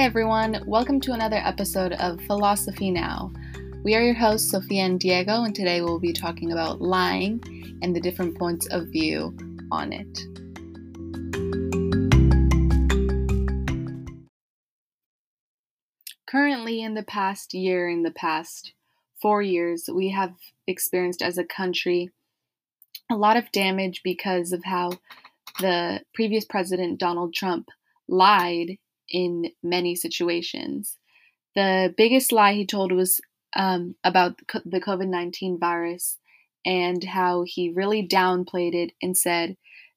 Everyone. Welcome to another episode of Philosophy Now. We are your hosts, Sophia and Diego, and today we'll be talking about lying and the different points of view on it. Currently, in the past year, in the past four years, we have experienced as a country a lot of damage because of how the previous president, Donald Trump, lied in many situations. The biggest lie he told was um, about the COVID 19 virus and how he really downplayed it and said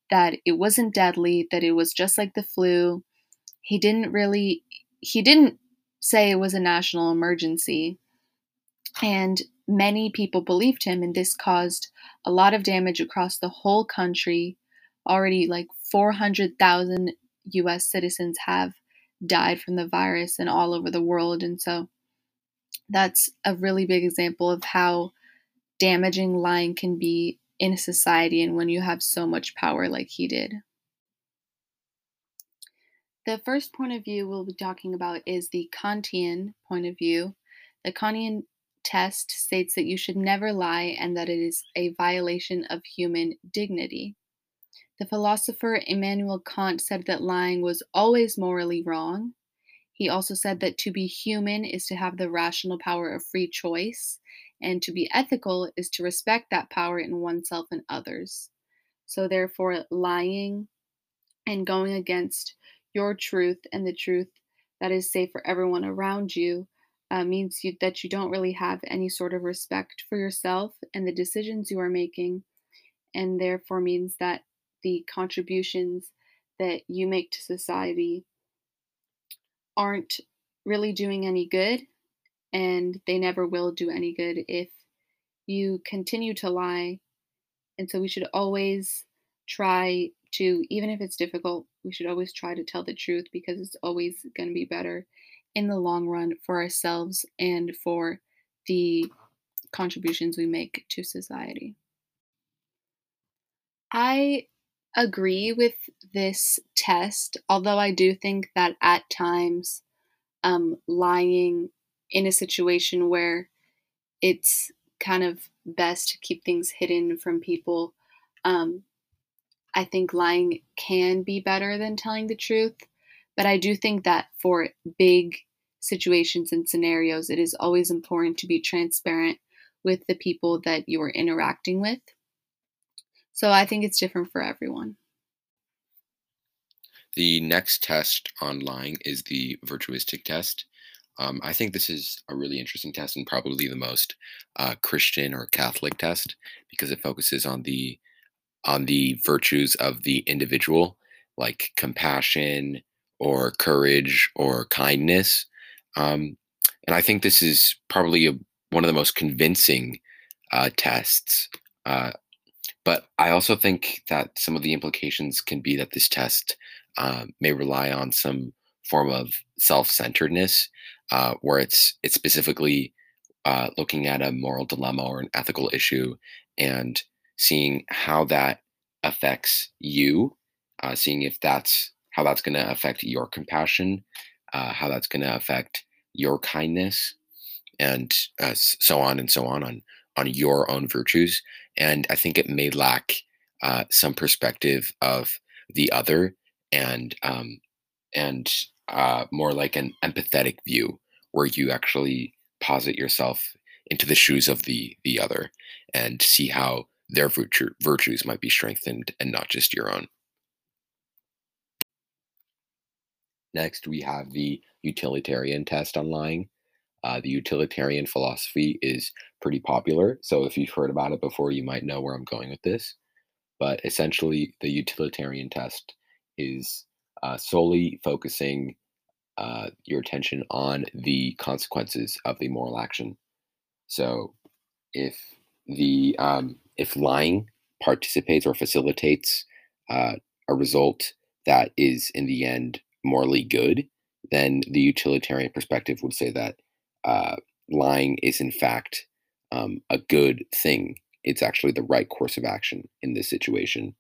that it wasn't deadly, that it was just like the flu. He didn't really, he didn't say it was a national emergency. And many people believed him, and this caused a lot of damage across the whole country. Already, like 400,000 US citizens have died from the virus and all over the world. And so that's a really big example of how damaging lying can be in a society and when you have so much power like he did. The first point of view we'll be talking about is the Kantian point of view. The Kantian test states that you should never lie and that it is a violation of human dignity. The philosopher Immanuel Kant said that lying was always morally wrong. He also said that to be human is to have the rational power of free choice, and to be ethical is to respect that power in oneself and others. So, therefore, lying and going against your truth and the truth that is safe for everyone around you uh, means you, that you don't really have any sort of respect for yourself and the decisions you are making, and therefore means that the contributions that you make to society aren't really doing any good and they never will do any good if you continue to lie. And so we should always try to, even if it's difficult, we should always try to tell the truth because it's always going to be better in the long run for ourselves and for the contributions we make to society. I agree with this test, although I do think that at times um, lying in a situation where it's kind of best to keep things hidden from people, um, I think lying can be better than telling the truth. But I do think that for big situations and scenarios, it is always important to be transparent with the people that you are interacting with. So I think it's different for everyone. The next test on lying is the virtuistic test. Um, I think this is a really interesting test and probably the most uh, Christian or Catholic test because it focuses on the on the virtues of the individual, like compassion or courage or kindness. Um, and I think this is probably a, one of the most convincing uh, tests uh, but I also think that some of the implications can be that this test uh, may rely on some form of self-centeredness, uh, where it's it's specifically uh, looking at a moral dilemma or an ethical issue and seeing how that affects you, uh, seeing if that's how that's going to affect your compassion, uh, how that's going to affect your kindness, and uh, so on and so on on on your own virtues and I think it may lack uh, some perspective of the other and um, and uh, more like an empathetic view where you actually posit yourself into the shoes of the the other and see how their virtue, virtues might be strengthened and not just your own. Next, we have the utilitarian test on lying. Uh, the utilitarian philosophy is pretty popular. So if you've heard about it before, you might know where I'm going with this. But essentially, the utilitarian test is uh, solely focusing uh, your attention on the consequences of the moral action. So if the um, if lying participates or facilitates uh, a result that is in the end morally good, then the utilitarian perspective would say that uh, lying is in fact um, a good thing. It's actually the right course of action in this situation.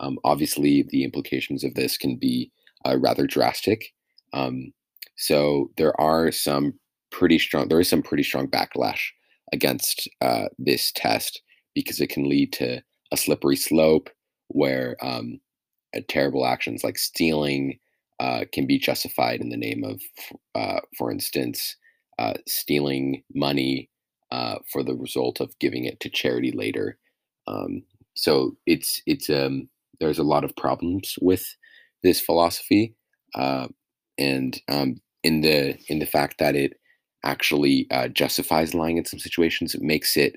Um, obviously, the implications of this can be uh, rather drastic, um, So there are some pretty strong. There is some pretty strong backlash against uh, this test because it can lead to a slippery slope where um, terrible actions like stealing uh, can be justified in the name of, uh, for instance, uh, stealing money uh, for the result of giving it to charity later. Um, so it's it's um, there's a lot of problems with this philosophy, uh, and um, in the in the fact that it actually uh, justifies lying in some situations, it makes it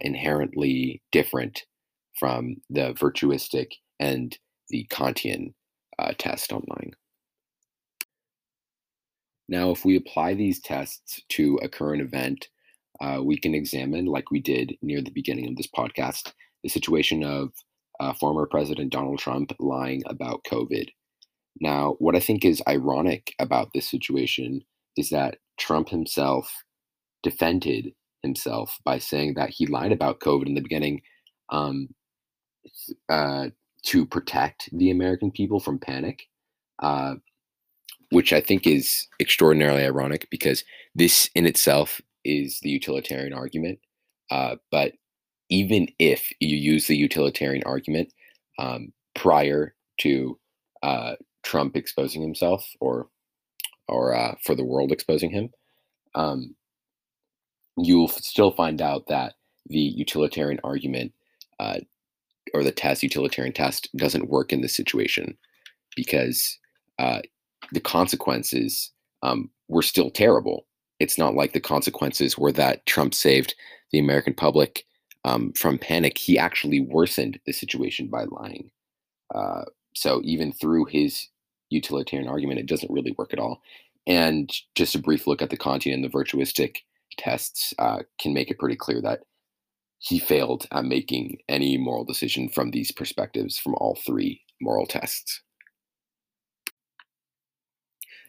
inherently different from the virtuistic and the Kantian uh, test on lying. Now, if we apply these tests to a current event, uh, we can examine, like we did near the beginning of this podcast, the situation of uh, former President Donald Trump lying about COVID. Now, what I think is ironic about this situation is that Trump himself defended himself by saying that he lied about COVID in the beginning um, uh, to protect the American people from panic, uh, which I think is extraordinarily ironic because this in itself is the utilitarian argument. Uh, but even if you use the utilitarian argument um, prior to uh, Trump exposing himself or or uh, for the world exposing him, um, you'll still find out that the utilitarian argument uh, or the test utilitarian test doesn't work in this situation because uh, the consequences um, were still terrible. It's not like the consequences were that Trump saved the American public um, from panic. He actually worsened the situation by lying. Uh, so even through his utilitarian argument, it doesn't really work at all. And just a brief look at the Kantian and the virtuistic tests uh, can make it pretty clear that he failed at making any moral decision from these perspectives from all three moral tests.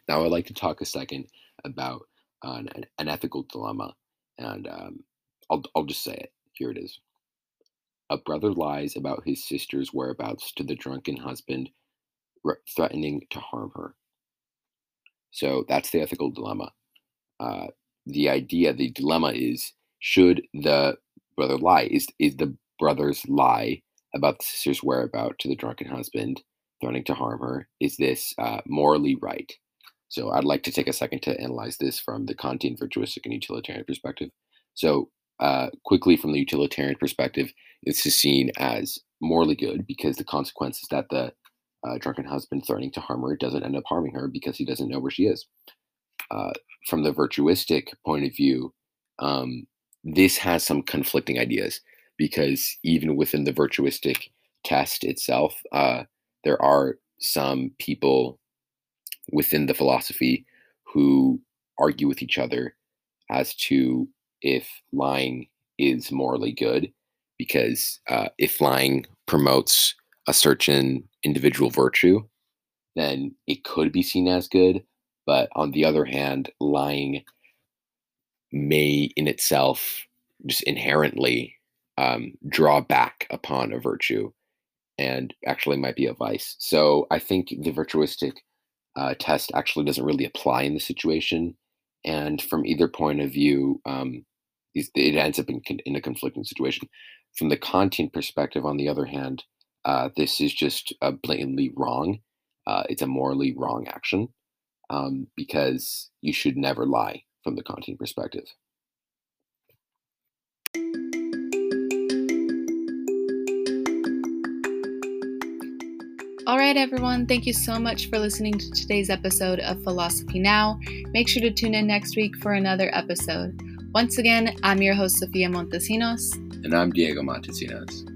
Now, I'd like to talk a second about uh, an, an, ethical dilemma, and um, I'll, I'll just say it. Here it is. A brother lies about his sister's whereabouts to the drunken husband, re- threatening to harm her. So that's the ethical dilemma. Uh, the idea, the dilemma is should the brother lie? Is is the brother's lie about the sister's whereabout to the drunken husband, threatening to harm her? Is this uh, morally right? So I'd like to take a second to analyze this from the Kantian virtuistic and utilitarian perspective. So uh, quickly from the utilitarian perspective, this is seen as morally good because the consequence is that the uh, drunken husband threatening to harm her doesn't end up harming her because he doesn't know where she is. Uh, from the virtuistic point of view, um, this has some conflicting ideas because even within the virtuistic test itself, uh, there are some people within the philosophy who argue with each other as to if lying is morally good, because uh, if lying promotes a certain individual virtue, then it could be seen as good. But on the other hand, lying may in itself just inherently um, draw back upon a virtue and actually might be a vice. So I think the virtuistic uh, test actually doesn't really apply in the situation. And from either point of view, um, it ends up in, in, a conflicting situation. From the Kantian perspective, on the other hand, uh, this is just uh, blatantly wrong. Uh, it's a morally wrong action um, because you should never lie from the Kantian perspective. All right, everyone, thank you so much for listening to today's episode of Philosophy Now. Make sure to tune in next week for another episode. Once again, I'm your host, Sofia Montesinos. And I'm Diego Montesinos.